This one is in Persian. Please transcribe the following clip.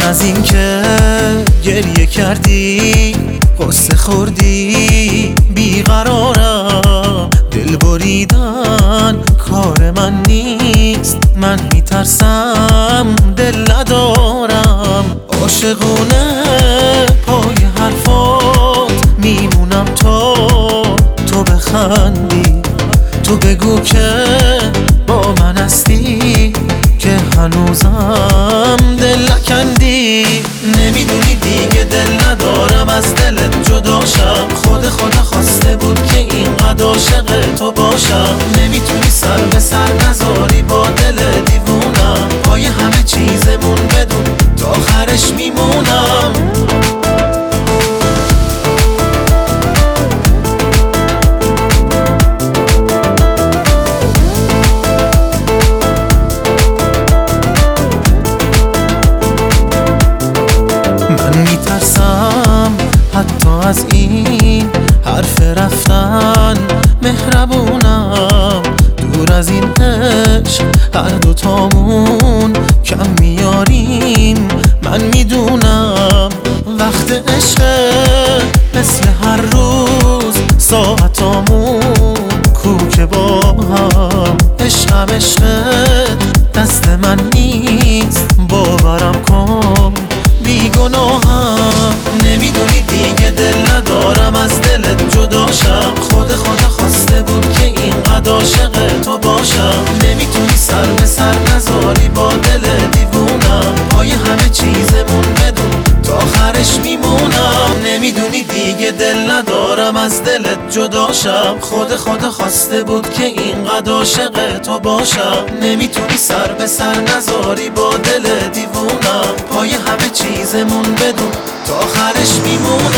از اینکه گریه کردی قصه خوردی بیقرارم. دل بریدن کار من نیست من میترسم دل ندارم. عاشقونه پای حرفات میمونم تا تو بخندی. تو بگو که با من هستی که هنوزم دل نکندی نمی‌دونی دیگه دل ندارم از دلت جدا شم. خود خدا خواسته بود که اینقدر عاشق تو باشم. نمی‌تونی مهربونم. دور از این عشق هر دوتامون کم میاریم. من می‌دونم وقت عشق مثل هر روز ساعتامون کو که با هم. عشقم عشقت دست من نیست. باورم کن دیگه دل ندارم از دلت جدا شم. خود خدا خواسته بود که اینقدر عاشق تو باشم. نمی‌تونی سر به سر نذاری با دل دیوونم. پای همه چیزمون بدون تا آخرش میمونم